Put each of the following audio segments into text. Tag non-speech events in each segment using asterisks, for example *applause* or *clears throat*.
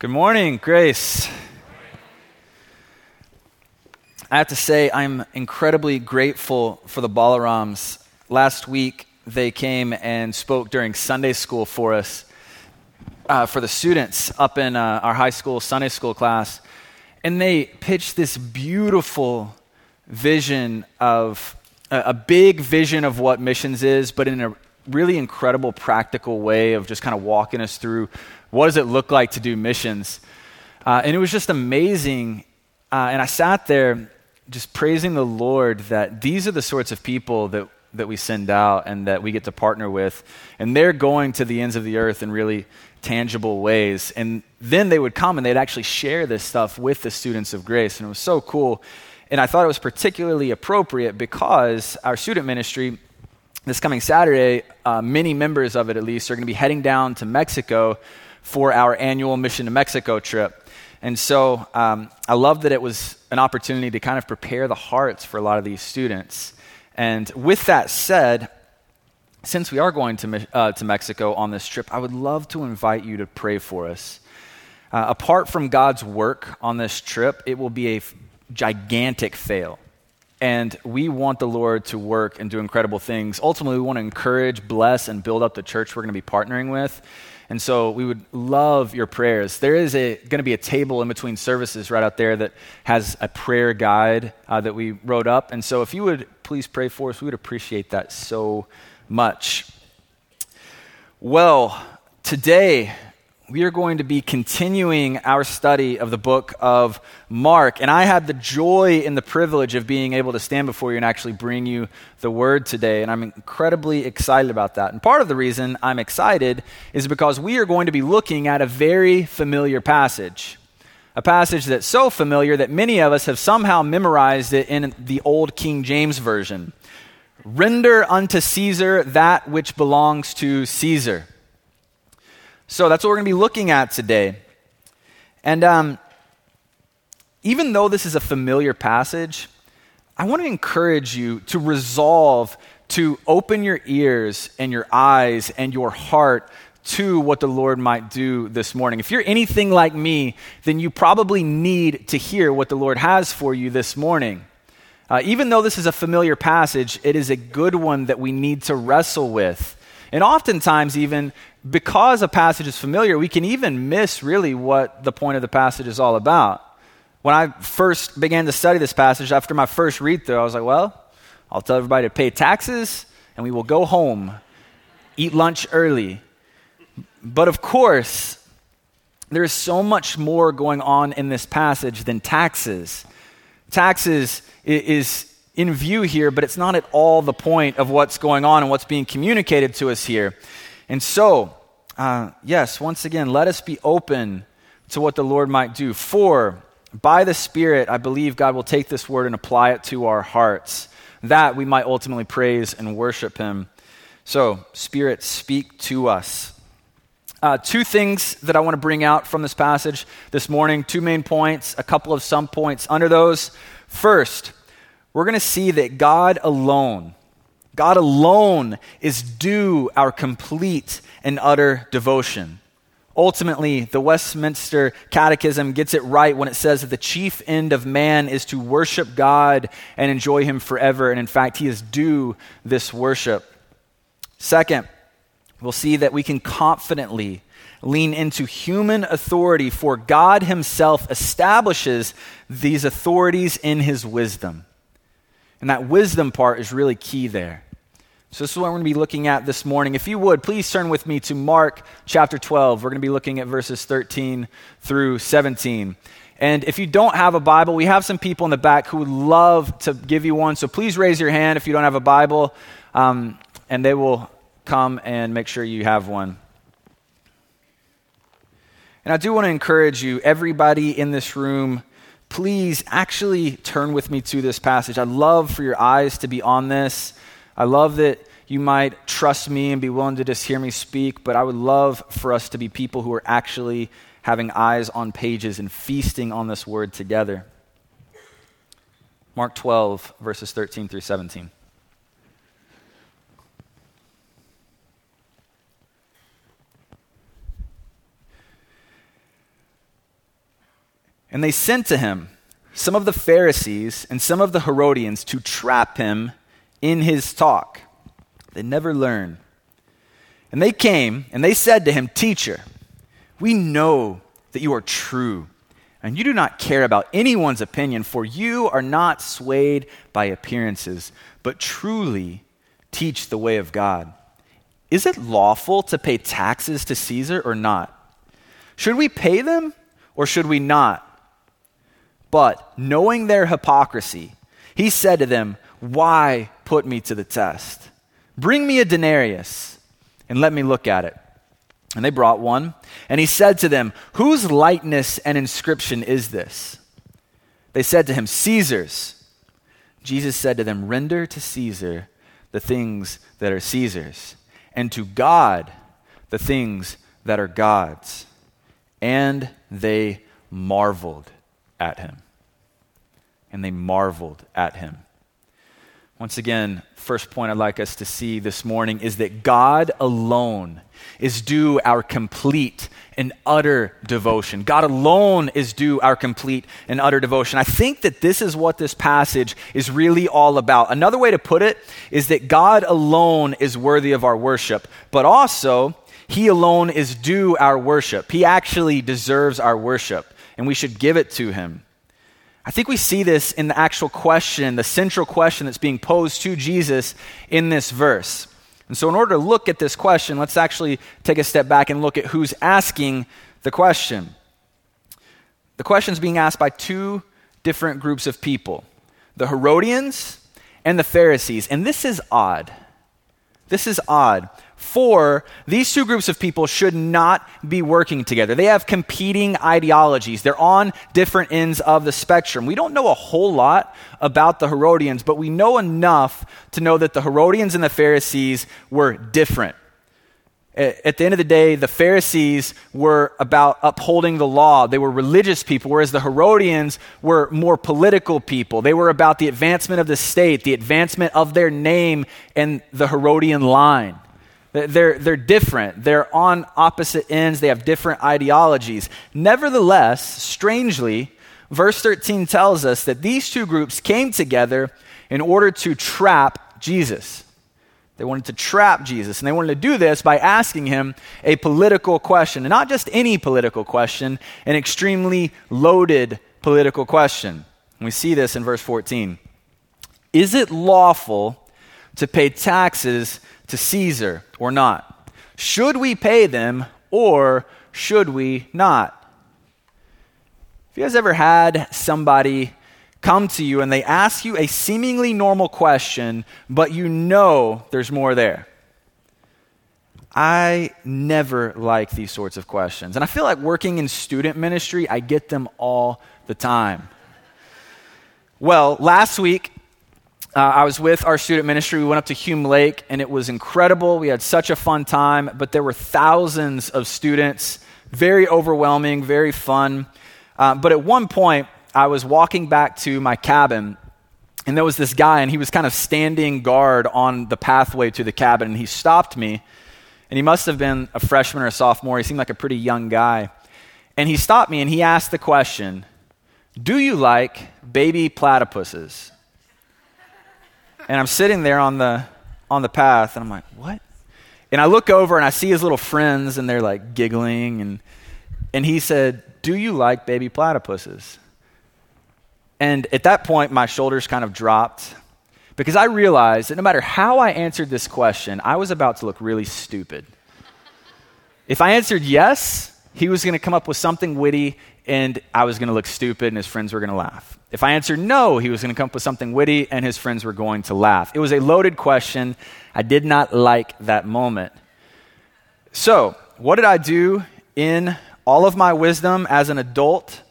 Good morning, Grace. I have to say, I'm incredibly grateful for the Balarams. Last week, they came and spoke during Sunday school for us, uh, for the students up in uh, our high school Sunday school class. And they pitched this beautiful vision of a, a big vision of what missions is, but in a really incredible practical way of just kind of walking us through what does it look like to do missions. Uh, and it was just amazing. Uh, and I sat there just praising the Lord that these are the sorts of people that, that we send out and that we get to partner with. And they're going to the ends of the earth in really tangible ways. And then they would come and they'd actually share this stuff with the students of grace. And it was so cool. And I thought it was particularly appropriate because our student ministry, this coming Saturday, uh, many members of it at least, are going to be heading down to Mexico for our annual Mission to Mexico trip. And so um, I love that it was an opportunity to kind of prepare the hearts for a lot of these students. And with that said, since we are going to, uh, to Mexico on this trip, I would love to invite you to pray for us. Uh, apart from God's work on this trip, it will be a f- gigantic fail. And we want the Lord to work and do incredible things. Ultimately, we want to encourage, bless, and build up the church we're going to be partnering with. And so we would love your prayers. There is going to be a table in between services right out there that has a prayer guide uh, that we wrote up. And so if you would please pray for us, we would appreciate that so much. Well, today we are going to be continuing our study of the book of Mark. And I had the joy and the privilege of being able to stand before you and actually bring you the word today. And I'm incredibly excited about that. And part of the reason I'm excited is because we are going to be looking at a very familiar passage. A passage that's so familiar that many of us have somehow memorized it in the old King James Version. Render unto Caesar that which belongs to Caesar. So that's what we're going to be looking at today. And um, even though this is a familiar passage, I want to encourage you to resolve to open your ears and your eyes and your heart to what the Lord might do this morning. If you're anything like me, then you probably need to hear what the Lord has for you this morning. Uh, even though this is a familiar passage, it is a good one that we need to wrestle with. And oftentimes, even because a passage is familiar, we can even miss really what the point of the passage is all about. When I first began to study this passage, after my first read through, I was like, well, I'll tell everybody to pay taxes and we will go home, eat lunch early. But of course, there is so much more going on in this passage than taxes. Taxes is in view here, but it's not at all the point of what's going on and what's being communicated to us here. And so, uh, yes, once again, let us be open to what the Lord might do. For by the Spirit, I believe God will take this word and apply it to our hearts, that we might ultimately praise and worship Him. So, Spirit, speak to us. Uh, two things that I want to bring out from this passage this morning, two main points, a couple of some points under those. First, we're going to see that God alone, God alone is due our complete and utter devotion. Ultimately, the Westminster Catechism gets it right when it says that the chief end of man is to worship God and enjoy Him forever. And in fact, He is due this worship. Second, we'll see that we can confidently lean into human authority, for God Himself establishes these authorities in His wisdom. And that wisdom part is really key there. So, this is what we're going to be looking at this morning. If you would, please turn with me to Mark chapter 12. We're going to be looking at verses 13 through 17. And if you don't have a Bible, we have some people in the back who would love to give you one. So, please raise your hand if you don't have a Bible, um, and they will come and make sure you have one. And I do want to encourage you, everybody in this room, please actually turn with me to this passage. I'd love for your eyes to be on this. I love that you might trust me and be willing to just hear me speak, but I would love for us to be people who are actually having eyes on pages and feasting on this word together. Mark 12, verses 13 through 17. And they sent to him some of the Pharisees and some of the Herodians to trap him in his talk. They never learn. And they came and they said to him, Teacher, we know that you are true and you do not care about anyone's opinion, for you are not swayed by appearances, but truly teach the way of God. Is it lawful to pay taxes to Caesar or not? Should we pay them or should we not? But knowing their hypocrisy, he said to them, Why put me to the test? Bring me a denarius and let me look at it. And they brought one. And he said to them, Whose likeness and inscription is this? They said to him, Caesar's. Jesus said to them, Render to Caesar the things that are Caesar's, and to God the things that are God's. And they marveled at him. And they marveled at him. Once again, first point I'd like us to see this morning is that God alone is due our complete and utter devotion. God alone is due our complete and utter devotion. I think that this is what this passage is really all about. Another way to put it is that God alone is worthy of our worship, but also he alone is due our worship. He actually deserves our worship, and we should give it to him. I think we see this in the actual question, the central question that's being posed to Jesus in this verse. And so, in order to look at this question, let's actually take a step back and look at who's asking the question. The question is being asked by two different groups of people the Herodians and the Pharisees. And this is odd. This is odd for these two groups of people should not be working together. They have competing ideologies. They're on different ends of the spectrum. We don't know a whole lot about the Herodians, but we know enough to know that the Herodians and the Pharisees were different. At the end of the day, the Pharisees were about upholding the law. They were religious people, whereas the Herodians were more political people. They were about the advancement of the state, the advancement of their name and the Herodian line. They're, they're different. They're on opposite ends. They have different ideologies. Nevertheless, strangely, verse 13 tells us that these two groups came together in order to trap Jesus. They wanted to trap Jesus, and they wanted to do this by asking him a political question, and not just any political question, an extremely loaded political question. And we see this in verse 14. Is it lawful to pay taxes to Caesar or not? Should we pay them or should we not? If you guys ever had somebody come to you and they ask you a seemingly normal question, but you know there's more there? I never like these sorts of questions. And I feel like working in student ministry, I get them all the time. Well, last week uh, I was with our student ministry. We went up to Hume Lake, and it was incredible. We had such a fun time, but there were thousands of students. Very overwhelming, very fun. Uh, but at one point, I was walking back to my cabin, and there was this guy, and he was kind of standing guard on the pathway to the cabin, and he stopped me. And he must have been a freshman or a sophomore. He seemed like a pretty young guy. And he stopped me and he asked the question Do you like baby platypuses? And I'm sitting there on the, on the path, and I'm like, what? And I look over and I see his little friends, and they're like giggling. And, and he said, Do you like baby platypuses? And at that point, my shoulders kind of dropped because I realized that no matter how I answered this question, I was about to look really stupid. If I answered yes, he was going to come up with something witty and I was going to look stupid and his friends were going to laugh. If I answered no, he was going to come up with something witty and his friends were going to laugh. It was a loaded question. I did not like that moment. So, what did I do in all of my wisdom as an adult,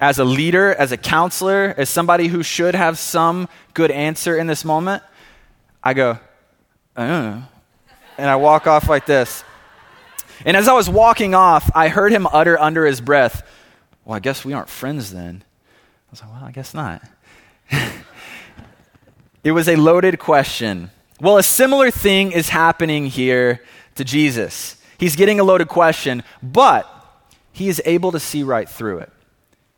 as a leader, as a counselor, as somebody who should have some good answer in this moment? I go, uh, and I walk off like this. And as I was walking off, I heard him utter under his breath, well, I guess we aren't friends then. I was like, Well, I guess not. *laughs* it was a loaded question. Well, a similar thing is happening here to Jesus. He's getting a loaded question, but he is able to see right through it.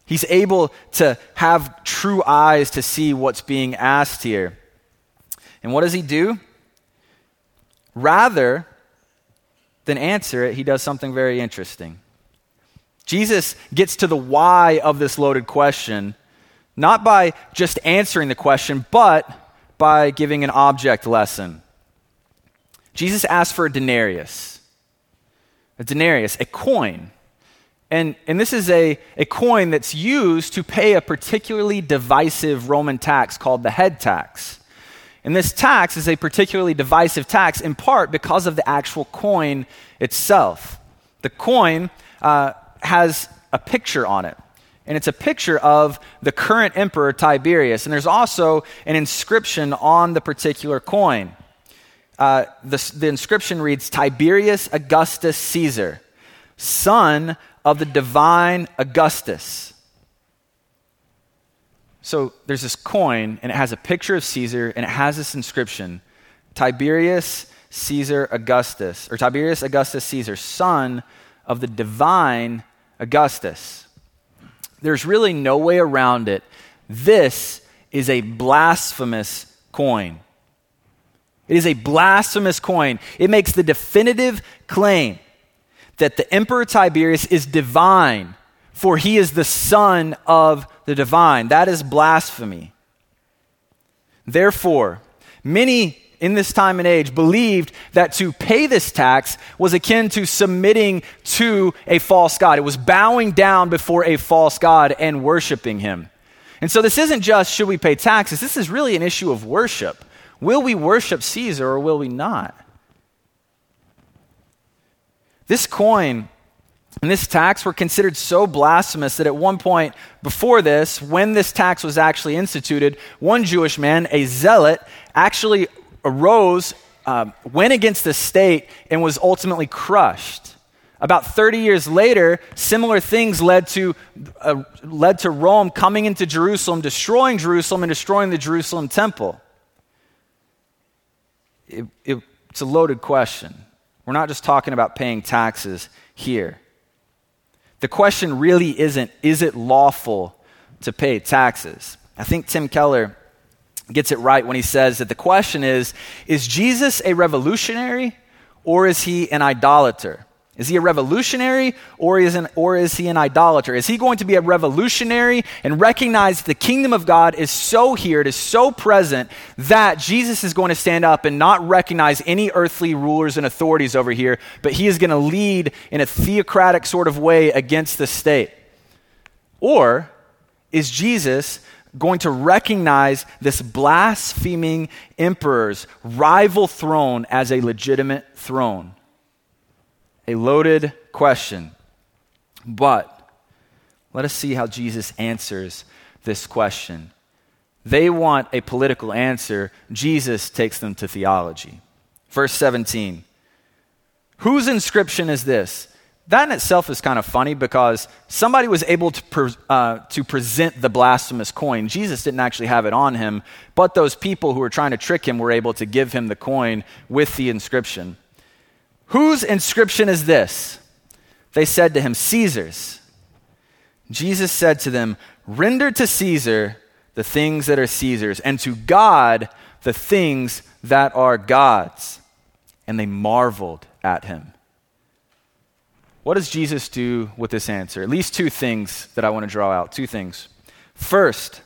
He's able to have true eyes to see what's being asked here. And what does he do? Rather than answer it, he does something very interesting. Jesus gets to the why of this loaded question, not by just answering the question, but by giving an object lesson. Jesus asks for a denarius. A denarius, a coin. And, and this is a, a coin that's used to pay a particularly divisive Roman tax called the head tax. And this tax is a particularly divisive tax in part because of the actual coin itself. The coin uh, has a picture on it, and it's a picture of the current emperor Tiberius. And there's also an inscription on the particular coin. Uh, the, the inscription reads Tiberius Augustus Caesar, son of the divine Augustus. So there's this coin, and it has a picture of Caesar, and it has this inscription Tiberius Caesar Augustus, or Tiberius Augustus Caesar, son of the divine Augustus. There's really no way around it. This is a blasphemous coin. It is a blasphemous coin. It makes the definitive claim that the Emperor Tiberius is divine, for he is the Son of the divine. That is blasphemy. Therefore, many in this time and age believed that to pay this tax was akin to submitting to a false God. It was bowing down before a false God and worshiping him. And so this isn't just should we pay taxes, this is really an issue of worship. Will we worship Caesar or will we not? This coin and this tax were considered so blasphemous that at one point before this, when this tax was actually instituted, one Jewish man, a zealot, actually arose, um, went against the state, and was ultimately crushed. About 30 years later, similar things led to, uh, led to Rome coming into Jerusalem, destroying Jerusalem, and destroying the Jerusalem temple. It, it, it's a loaded question. We're not just talking about paying taxes here. The question really isn't is it lawful to pay taxes? I think Tim Keller gets it right when he says that the question is is Jesus a revolutionary or is he an idolater? Is he a revolutionary or is, an, or is he an idolater? Is he going to be a revolutionary and recognize the kingdom of God is so here, it is so present that Jesus is going to stand up and not recognize any earthly rulers and authorities over here, but he is going to lead in a theocratic sort of way against the state? Or is Jesus going to recognize this blaspheming emperor's rival throne as a legitimate throne? a loaded question. But let us see how Jesus answers this question. They want a political answer, Jesus takes them to theology. Verse 17 Whose inscription is this? That in itself is kind of funny because somebody was able to, pre- uh, to present the blasphemous coin. Jesus didn't actually have it on him, but those people who were trying to trick him were able to give him the coin with the inscription. Whose inscription is this? They said to him, Caesar's. Jesus said to them, Render to Caesar the things that are Caesar's, and to God the things that are God's. And they marveled at him. What does Jesus do with this answer? At least two things that I want to draw out. Two things. First,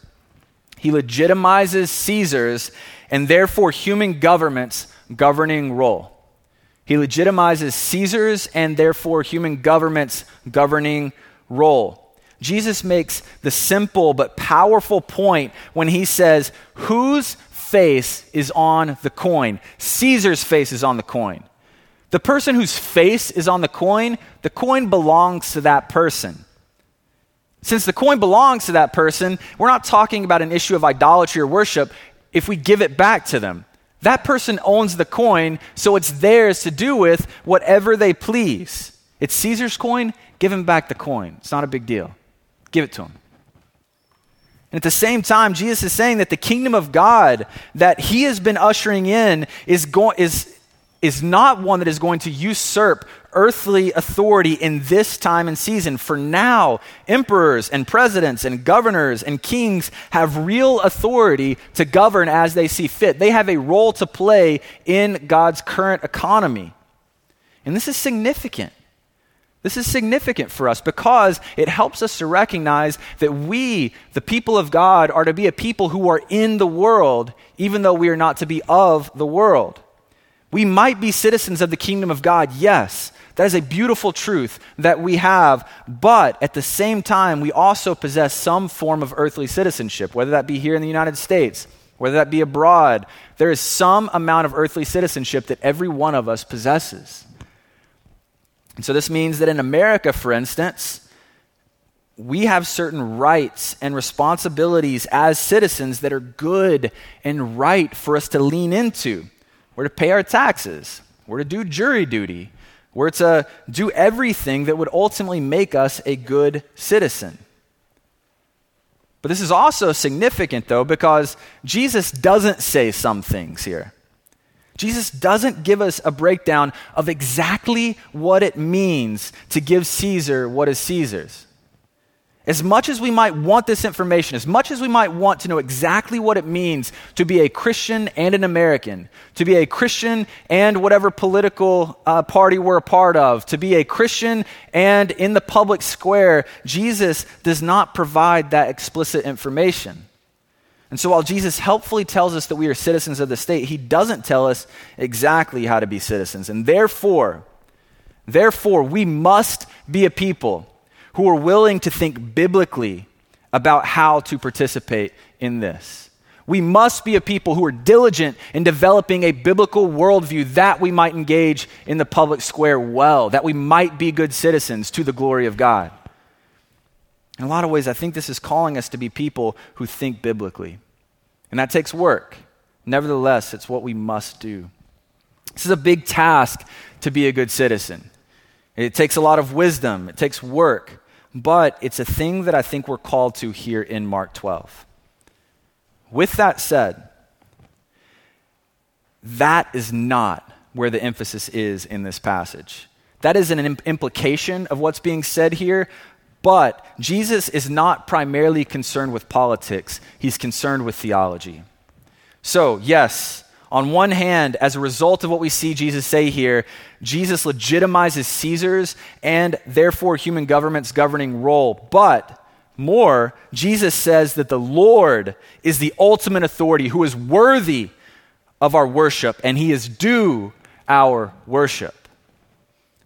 he legitimizes Caesar's and therefore human government's governing role. He legitimizes Caesar's and therefore human government's governing role. Jesus makes the simple but powerful point when he says, Whose face is on the coin? Caesar's face is on the coin. The person whose face is on the coin, the coin belongs to that person. Since the coin belongs to that person, we're not talking about an issue of idolatry or worship if we give it back to them. That person owns the coin, so it's theirs to do with whatever they please. It's Caesar's coin, give him back the coin. It's not a big deal. Give it to him. And at the same time, Jesus is saying that the kingdom of God that he has been ushering in is, go- is, is not one that is going to usurp earthly authority in this time and season. For now, emperors and presidents and governors and kings have real authority to govern as they see fit. They have a role to play in God's current economy. And this is significant. This is significant for us because it helps us to recognize that we, the people of God, are to be a people who are in the world, even though we are not to be of the world. We might be citizens of the kingdom of God, yes. That is a beautiful truth that we have, but at the same time, we also possess some form of earthly citizenship, whether that be here in the United States, whether that be abroad. There is some amount of earthly citizenship that every one of us possesses. And so this means that in America, for instance, we have certain rights and responsibilities as citizens that are good and right for us to lean into. We're to pay our taxes, we're to do jury duty, we're to do everything that would ultimately make us a good citizen. But this is also significant, though, because Jesus doesn't say some things here. Jesus doesn't give us a breakdown of exactly what it means to give Caesar what is Caesar's. As much as we might want this information, as much as we might want to know exactly what it means to be a Christian and an American, to be a Christian and whatever political uh, party we're a part of, to be a Christian and in the public square, Jesus does not provide that explicit information. And so while Jesus helpfully tells us that we are citizens of the state, he doesn't tell us exactly how to be citizens. And therefore, therefore, we must be a people who are willing to think biblically about how to participate in this. We must be a people who are diligent in developing a biblical worldview that we might engage in the public square well, that we might be good citizens to the glory of God. In a lot of ways, I think this is calling us to be people who think biblically. And that takes work. Nevertheless, it's what we must do. This is a big task to be a good citizen. It takes a lot of wisdom, it takes work, but it's a thing that I think we're called to here in Mark 12. With that said, that is not where the emphasis is in this passage. That is an implication of what's being said here, but Jesus is not primarily concerned with politics, he's concerned with theology. So, yes, on one hand, as a result of what we see Jesus say here, Jesus legitimizes Caesar's and therefore human government's governing role. But more, Jesus says that the Lord is the ultimate authority who is worthy of our worship and he is due our worship.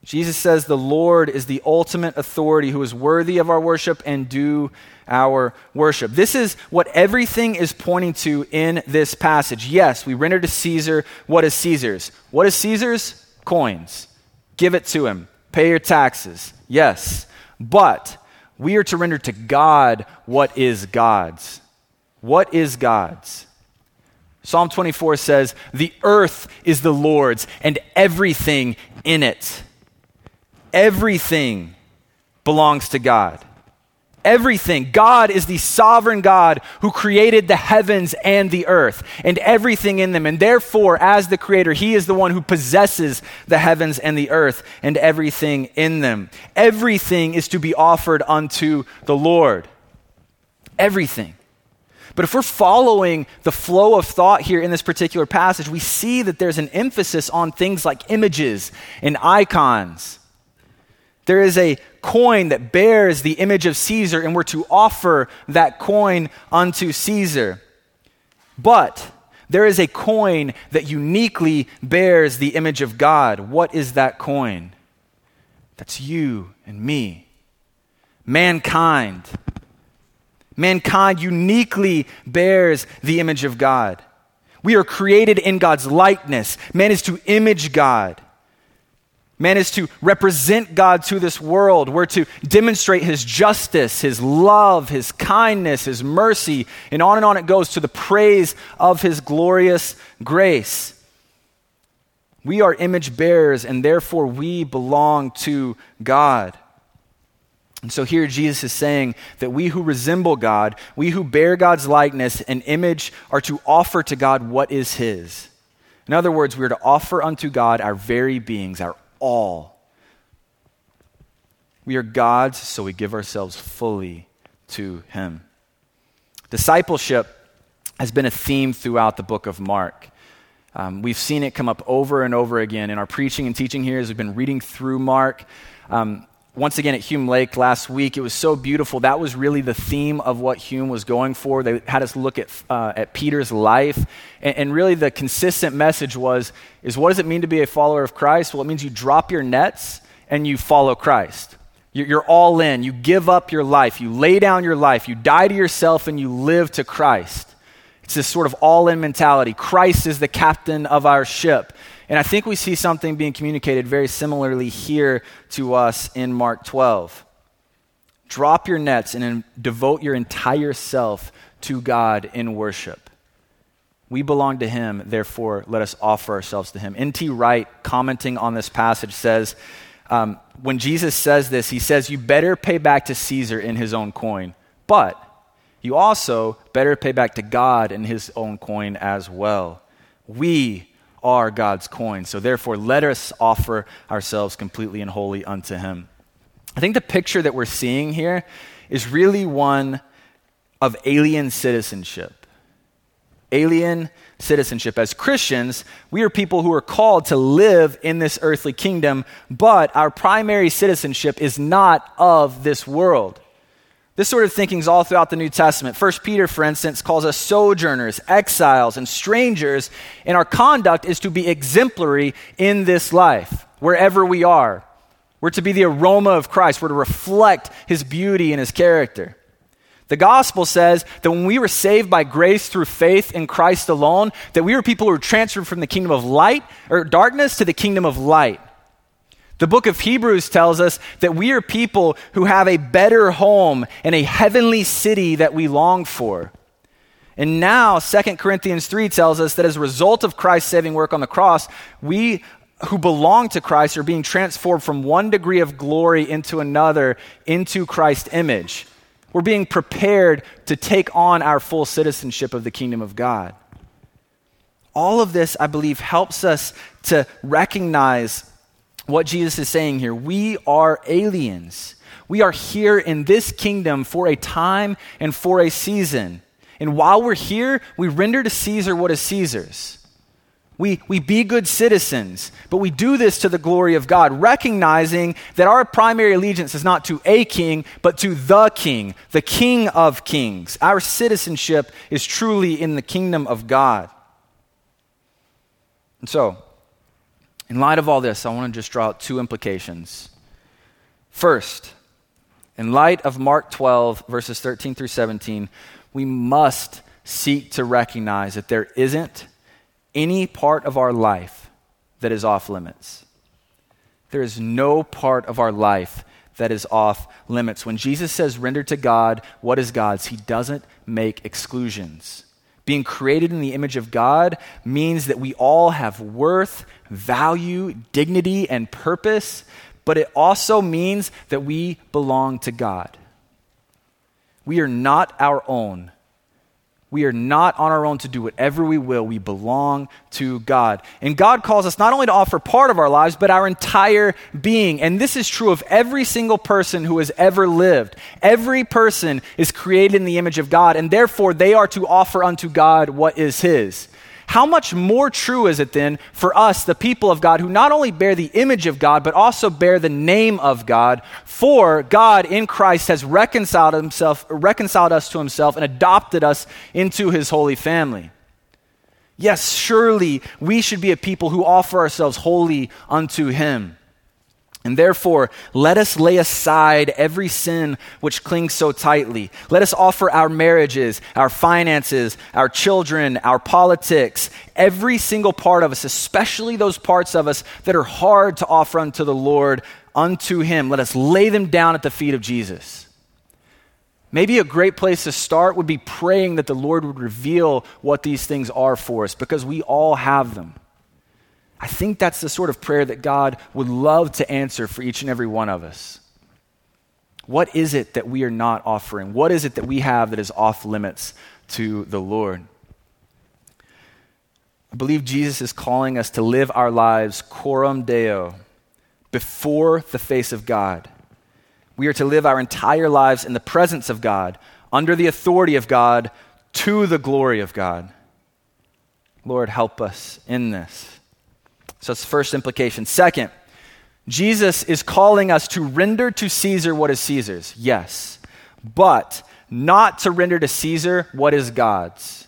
Jesus says the Lord is the ultimate authority who is worthy of our worship and due our worship. This is what everything is pointing to in this passage. Yes, we render to Caesar what is Caesar's. What is Caesar's? Coins. Give it to him. Pay your taxes. Yes. But we are to render to God what is God's. What is God's? Psalm 24 says, The earth is the Lord's and everything in it. Everything belongs to God. Everything. God is the sovereign God who created the heavens and the earth and everything in them. And therefore, as the creator, he is the one who possesses the heavens and the earth and everything in them. Everything is to be offered unto the Lord. Everything. But if we're following the flow of thought here in this particular passage, we see that there's an emphasis on things like images and icons there is a coin that bears the image of Caesar, and we're to offer that coin unto Caesar. But there is a coin that uniquely bears the image of God. What is that coin? That's you and me. Mankind. Mankind uniquely bears the image of God. We are created in God's likeness. Man is to image God. Man is to represent God to this world. We're to demonstrate his justice, his love, his kindness, his mercy, and on and on it goes to the praise of his glorious grace. We are image bearers, and therefore we belong to God. And so here Jesus is saying that we who resemble God, we who bear God's likeness and image, are to offer to God what is his. In other words, we are to offer unto God our very beings, our all. We are God's, so we give ourselves fully to Him. Discipleship has been a theme throughout the book of Mark. Um, we've seen it come up over and over again in our preaching and teaching here as we've been reading through Mark. Um, once again at Hume Lake last week, it was so beautiful. That was really the theme of what Hume was going for. They had us look at, uh, at Peter's life. And, and really, the consistent message was is what does it mean to be a follower of Christ? Well, it means you drop your nets and you follow Christ. You're all in. You give up your life. You lay down your life. You die to yourself and you live to Christ. It's this sort of all in mentality. Christ is the captain of our ship. And I think we see something being communicated very similarly here to us in Mark 12. Drop your nets and devote your entire self to God in worship. We belong to Him, therefore, let us offer ourselves to Him. N.T. Wright, commenting on this passage, says um, when Jesus says this, he says, You better pay back to Caesar in his own coin, but you also better pay back to God in his own coin as well. We are God's coin. So therefore, let us offer ourselves completely and wholly unto Him. I think the picture that we're seeing here is really one of alien citizenship. Alien citizenship. As Christians, we are people who are called to live in this earthly kingdom, but our primary citizenship is not of this world. This sort of thinking is all throughout the New Testament. First Peter, for instance, calls us sojourners, exiles, and strangers, and our conduct is to be exemplary in this life, wherever we are. We're to be the aroma of Christ. We're to reflect his beauty and his character. The gospel says that when we were saved by grace through faith in Christ alone, that we were people who were transferred from the kingdom of light or darkness to the kingdom of light. The book of Hebrews tells us that we are people who have a better home and a heavenly city that we long for. And now, 2 Corinthians 3 tells us that as a result of Christ's saving work on the cross, we who belong to Christ are being transformed from one degree of glory into another, into Christ's image. We're being prepared to take on our full citizenship of the kingdom of God. All of this, I believe, helps us to recognize what Jesus is saying here. We are aliens. We are here in this kingdom for a time and for a season. And while we're here, we render to Caesar what is Caesar's. We, we be good citizens, but we do this to the glory of God, recognizing that our primary allegiance is not to a king, but to the king, the king of kings. Our citizenship is truly in the kingdom of God. And so, in light of all this, I want to just draw out two implications. First, in light of Mark 12, verses 13 through 17, we must seek to recognize that there isn't any part of our life that is off limits. There is no part of our life that is off limits. When Jesus says render to God what is God's, he doesn't make exclusions. Being created in the image of God means that we all have worth, value, dignity, and purpose, but it also means that we belong to God. We are not our own. We are not on our own to do whatever we will. We belong to God. And God calls us not only to offer part of our lives, but our entire being. And this is true of every single person who has ever lived. Every person is created in the image of God, and therefore they are to offer unto God what is His. How much more true is it then for us, the people of God, who not only bear the image of God, but also bear the name of God? For God in Christ has reconciled himself, reconciled us to himself and adopted us into his holy family. Yes, surely we should be a people who offer ourselves wholly unto him. And therefore, let us lay aside every sin which clings so tightly. Let us offer our marriages, our finances, our children, our politics, every single part of us, especially those parts of us that are hard to offer unto the Lord, unto Him. Let us lay them down at the feet of Jesus. Maybe a great place to start would be praying that the Lord would reveal what these things are for us because we all have them. I think that's the sort of prayer that God would love to answer for each and every one of us. What is it that we are not offering? What is it that we have that is off limits to the Lord? I believe Jesus is calling us to live our lives coram deo, before the face of God. We are to live our entire lives in the presence of God, under the authority of God, to the glory of God. Lord, help us in this. So that's the first implication. Second, Jesus is calling us to render to Caesar what is Caesar's, yes, but not to render to Caesar what is God's.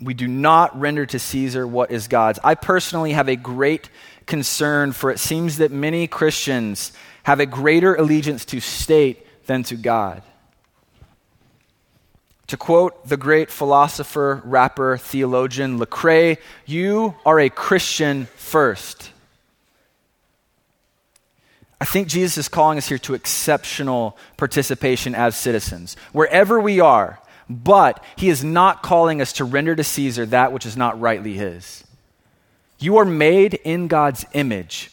We do not render to Caesar what is God's. I personally have a great concern for it seems that many Christians have a greater allegiance to state than to God. To quote the great philosopher, rapper, theologian Lecrae, you are a Christian first. I think Jesus is calling us here to exceptional participation as citizens, wherever we are, but he is not calling us to render to Caesar that which is not rightly his. You are made in God's image.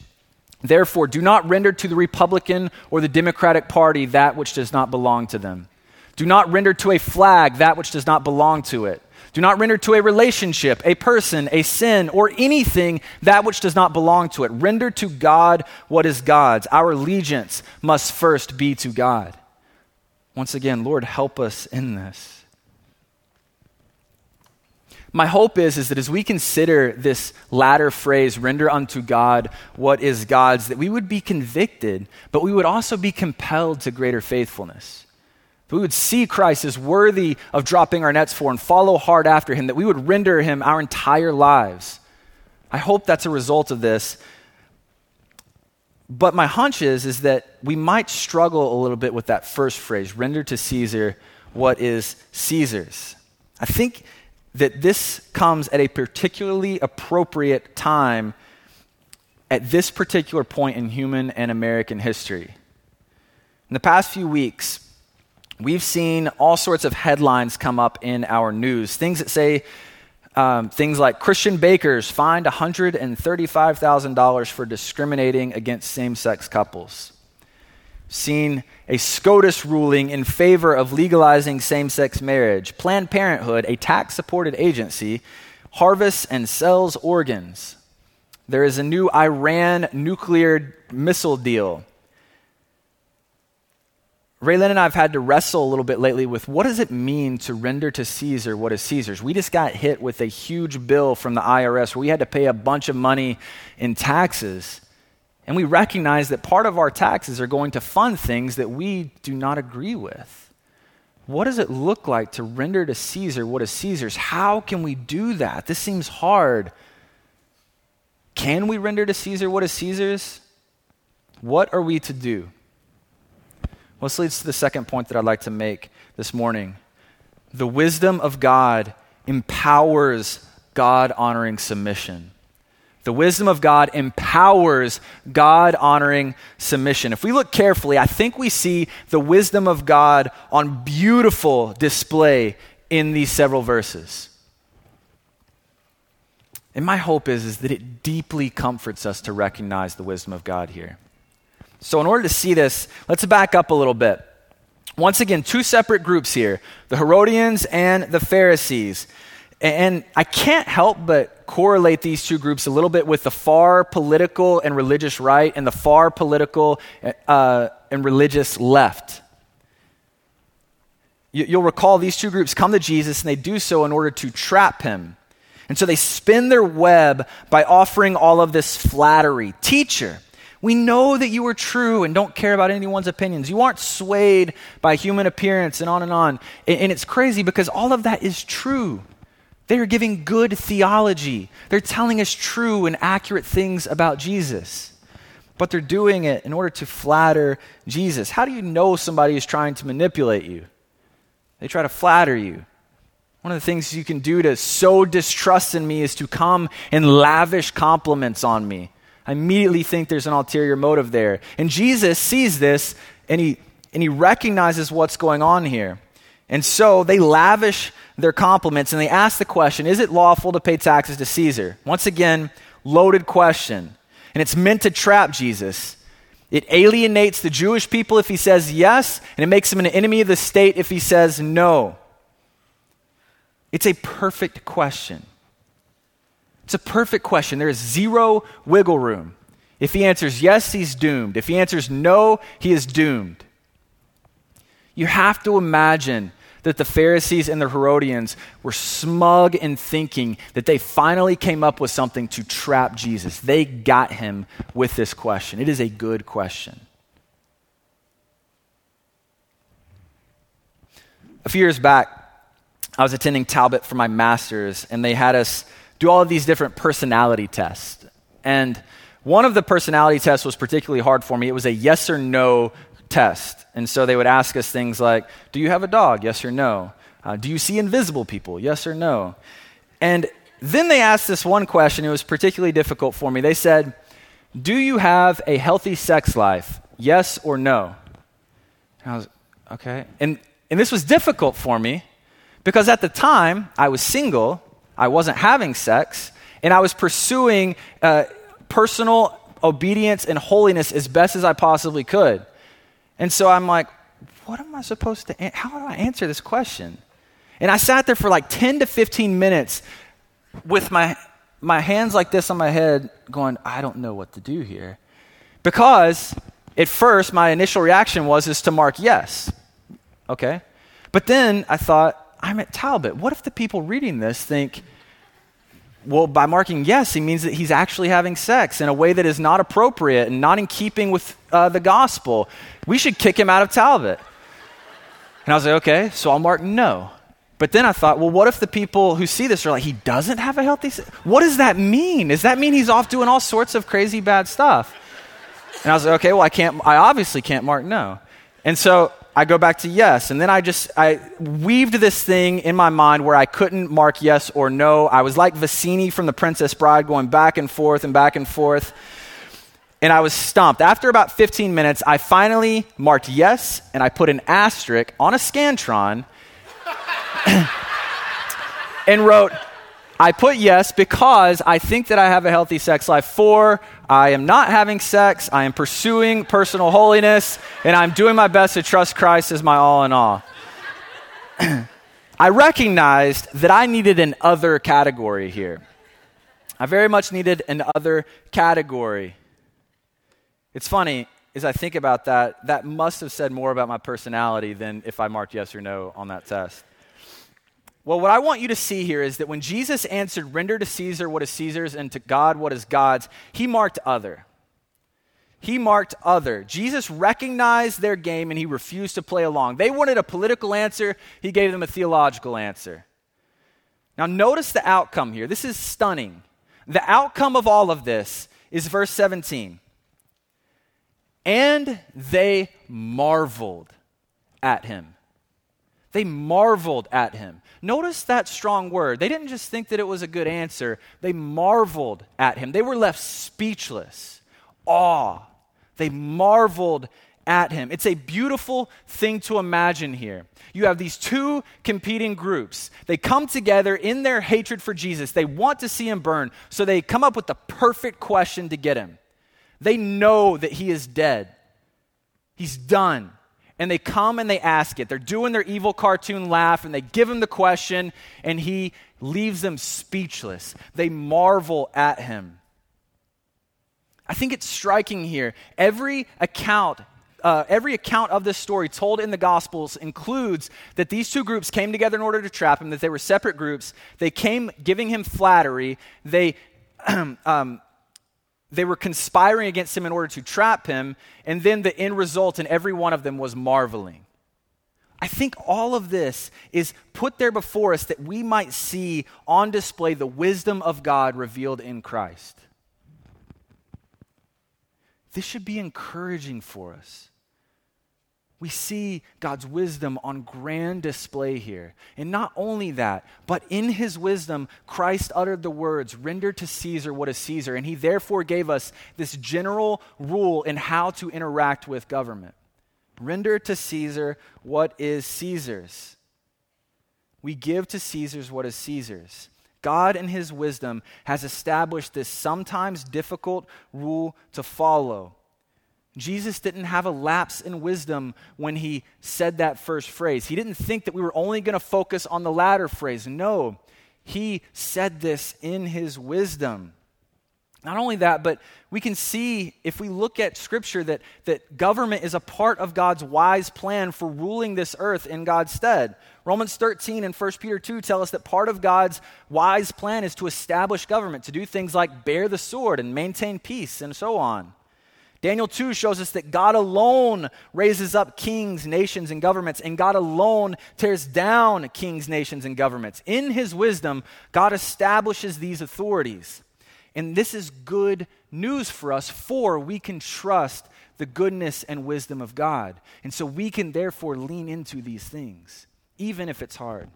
Therefore, do not render to the Republican or the Democratic Party that which does not belong to them. Do not render to a flag that which does not belong to it. Do not render to a relationship, a person, a sin, or anything that which does not belong to it. Render to God what is God's. Our allegiance must first be to God. Once again, Lord, help us in this my hope is, is that as we consider this latter phrase, render unto God what is God's, that we would be convicted, but we would also be compelled to greater faithfulness. We would see Christ as worthy of dropping our nets for and follow hard after him, that we would render him our entire lives. I hope that's a result of this. But my hunch is, is that we might struggle a little bit with that first phrase, render to Caesar what is Caesar's. I think that this comes at a particularly appropriate time at this particular point in human and American history. In the past few weeks, we've seen all sorts of headlines come up in our news. Things that say um, things like Christian bakers fined $135,000 for discriminating against same sex couples seen a SCOTUS ruling in favor of legalizing same sex marriage. Planned Parenthood, a tax supported agency, harvests and sells organs. There is a new Iran nuclear missile deal. Raylan and I have had to wrestle a little bit lately with what does it mean to render to Caesar what is Caesar's? We just got hit with a huge bill from the IRS where we had to pay a bunch of money in taxes. And we recognize that part of our taxes are going to fund things that we do not agree with. What does it look like to render to Caesar what is Caesar's? How can we do that? This seems hard. Can we render to Caesar what is Caesar's? What are we to do? Well, this leads to the second point that I'd like to make this morning. The wisdom of God empowers God honoring submission. The wisdom of God empowers God honoring submission. If we look carefully, I think we see the wisdom of God on beautiful display in these several verses. And my hope is, is that it deeply comforts us to recognize the wisdom of God here. So, in order to see this, let's back up a little bit. Once again, two separate groups here the Herodians and the Pharisees. And I can't help but correlate these two groups a little bit with the far political and religious right and the far political uh, and religious left. You'll recall these two groups come to Jesus and they do so in order to trap him. And so they spin their web by offering all of this flattery. Teacher, we know that you are true and don't care about anyone's opinions. You aren't swayed by human appearance and on and on. And it's crazy because all of that is true. They are giving good theology. They're telling us true and accurate things about Jesus. But they're doing it in order to flatter Jesus. How do you know somebody is trying to manipulate you? They try to flatter you. One of the things you can do to sow distrust in me is to come and lavish compliments on me. I immediately think there's an ulterior motive there. And Jesus sees this and he, and he recognizes what's going on here. And so they lavish their compliments and they ask the question Is it lawful to pay taxes to Caesar? Once again, loaded question. And it's meant to trap Jesus. It alienates the Jewish people if he says yes, and it makes him an enemy of the state if he says no. It's a perfect question. It's a perfect question. There is zero wiggle room. If he answers yes, he's doomed. If he answers no, he is doomed. You have to imagine that the Pharisees and the Herodians were smug in thinking that they finally came up with something to trap Jesus. They got him with this question. It is a good question. A few years back, I was attending Talbot for my master's, and they had us do all of these different personality tests. And one of the personality tests was particularly hard for me. It was a yes or no test. And so they would ask us things like Do you have a dog? Yes or no? Uh, do you see invisible people? Yes or no? And then they asked this one question. It was particularly difficult for me. They said, Do you have a healthy sex life? Yes or no? And I was, okay. And, and this was difficult for me because at the time I was single, I wasn't having sex, and I was pursuing uh, personal obedience and holiness as best as I possibly could. And so I'm like, what am I supposed to, an- how do I answer this question? And I sat there for like 10 to 15 minutes with my, my hands like this on my head, going, I don't know what to do here. Because at first, my initial reaction was is to mark yes. Okay? But then I thought, I'm at Talbot. What if the people reading this think, well, by marking yes, he means that he's actually having sex in a way that is not appropriate and not in keeping with uh, the gospel. We should kick him out of Talbot. And I was like, okay, so I'll mark no. But then I thought, well, what if the people who see this are like, he doesn't have a healthy? What does that mean? Does that mean he's off doing all sorts of crazy bad stuff? And I was like, okay, well, I can't, I obviously can't mark no. And so I go back to yes. And then I just, I weaved this thing in my mind where I couldn't mark yes or no. I was like Vizzini from The Princess Bride going back and forth and back and forth. And I was stumped. After about 15 minutes, I finally marked yes and I put an asterisk on a Scantron *coughs* and wrote, I put yes because I think that I have a healthy sex life. For I am not having sex, I am pursuing personal holiness, and I'm doing my best to trust Christ as my all in all. *clears throat* I recognized that I needed an other category here. I very much needed an other category. It's funny, as I think about that, that must have said more about my personality than if I marked yes or no on that test. Well, what I want you to see here is that when Jesus answered, render to Caesar what is Caesar's and to God what is God's, he marked other. He marked other. Jesus recognized their game and he refused to play along. They wanted a political answer, he gave them a theological answer. Now, notice the outcome here. This is stunning. The outcome of all of this is verse 17. And they marveled at him. They marveled at him. Notice that strong word. They didn't just think that it was a good answer, they marveled at him. They were left speechless, awe. They marveled at him. It's a beautiful thing to imagine here. You have these two competing groups. They come together in their hatred for Jesus. They want to see him burn, so they come up with the perfect question to get him. They know that he is dead, he's done and they come and they ask it. They're doing their evil cartoon laugh and they give him the question and he leaves them speechless. They marvel at him. I think it's striking here. Every account uh, every account of this story told in the Gospels includes that these two groups came together in order to trap him, that they were separate groups. They came giving him flattery. They *clears throat* um, they were conspiring against him in order to trap him, and then the end result in every one of them was marveling. I think all of this is put there before us that we might see on display the wisdom of God revealed in Christ. This should be encouraging for us. We see God's wisdom on grand display here. And not only that, but in his wisdom, Christ uttered the words, Render to Caesar what is Caesar. And he therefore gave us this general rule in how to interact with government. Render to Caesar what is Caesar's. We give to Caesar's what is Caesar's. God, in his wisdom, has established this sometimes difficult rule to follow Jesus didn't have a lapse in wisdom when he said that first phrase. He didn't think that we were only going to focus on the latter phrase. No, He said this in his wisdom. Not only that, but we can see if we look at Scripture that, that government is a part of God's wise plan for ruling this earth in God's stead. Romans 13 and 1 Peter 2 tell us that part of God's wise plan is to establish government, to do things like bear the sword and maintain peace and so on. Daniel 2 shows us that God alone raises up kings, nations, and governments, and God alone tears down kings, nations, and governments. In his wisdom, God establishes these authorities. And this is good news for us, for we can trust the goodness and wisdom of God. And so we can therefore lean into these things, even if it's hard.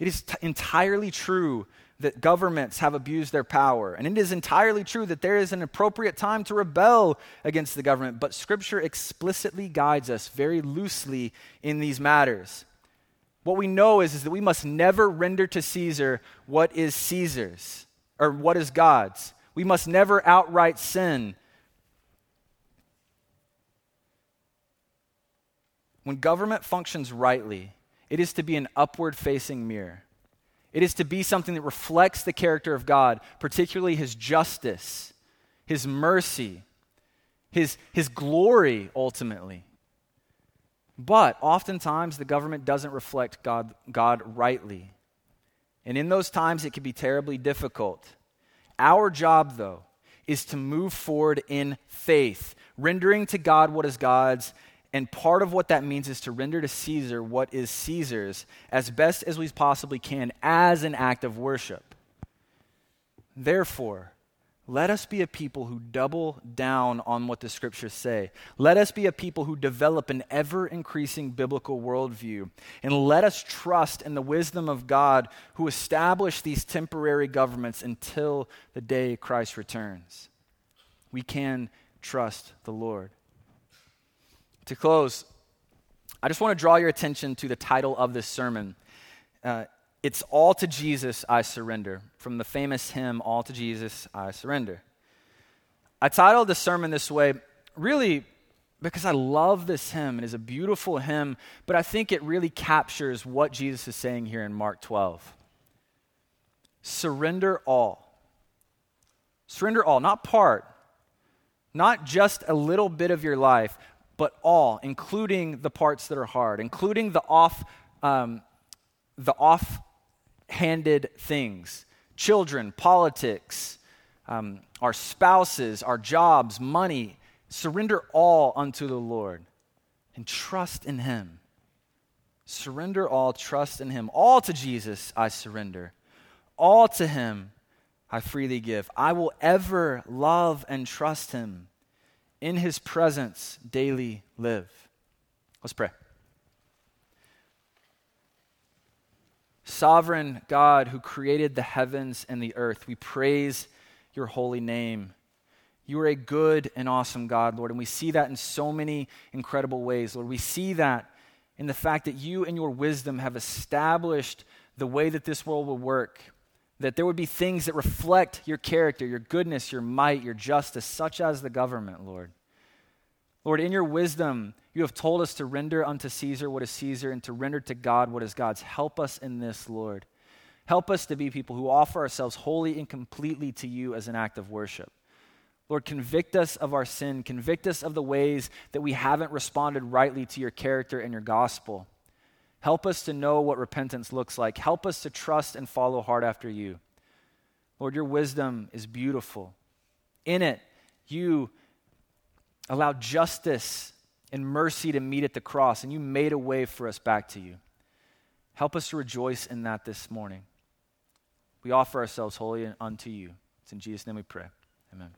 It is t- entirely true that governments have abused their power. And it is entirely true that there is an appropriate time to rebel against the government. But Scripture explicitly guides us very loosely in these matters. What we know is, is that we must never render to Caesar what is Caesar's or what is God's. We must never outright sin. When government functions rightly, it is to be an upward facing mirror. It is to be something that reflects the character of God, particularly his justice, his mercy, his, his glory, ultimately. But oftentimes, the government doesn't reflect God, God rightly. And in those times, it can be terribly difficult. Our job, though, is to move forward in faith, rendering to God what is God's. And part of what that means is to render to Caesar what is Caesar's as best as we possibly can as an act of worship. Therefore, let us be a people who double down on what the scriptures say. Let us be a people who develop an ever increasing biblical worldview. And let us trust in the wisdom of God who established these temporary governments until the day Christ returns. We can trust the Lord. To close, I just want to draw your attention to the title of this sermon. Uh, it's All to Jesus I Surrender, from the famous hymn, All to Jesus I Surrender. I titled the sermon this way, really because I love this hymn. It is a beautiful hymn, but I think it really captures what Jesus is saying here in Mark 12. Surrender all. Surrender all, not part, not just a little bit of your life, but all, including the parts that are hard, including the off, um, the off handed things children, politics, um, our spouses, our jobs, money. Surrender all unto the Lord and trust in Him. Surrender all, trust in Him. All to Jesus I surrender. All to Him I freely give. I will ever love and trust Him. In His presence daily live. Let's pray. Sovereign God who created the heavens and the earth, we praise your holy name. You are a good and awesome God, Lord, and we see that in so many incredible ways, Lord. We see that in the fact that you and your wisdom have established the way that this world will work, that there would be things that reflect your character, your goodness, your might, your justice, such as the government, Lord. Lord, in your wisdom, you have told us to render unto Caesar what is Caesar and to render to God what is God's. Help us in this, Lord. Help us to be people who offer ourselves wholly and completely to you as an act of worship. Lord, convict us of our sin. Convict us of the ways that we haven't responded rightly to your character and your gospel. Help us to know what repentance looks like. Help us to trust and follow hard after you. Lord, your wisdom is beautiful. In it, you Allow justice and mercy to meet at the cross, and you made a way for us back to you. Help us to rejoice in that this morning. We offer ourselves wholly unto you. It's in Jesus' name we pray. Amen.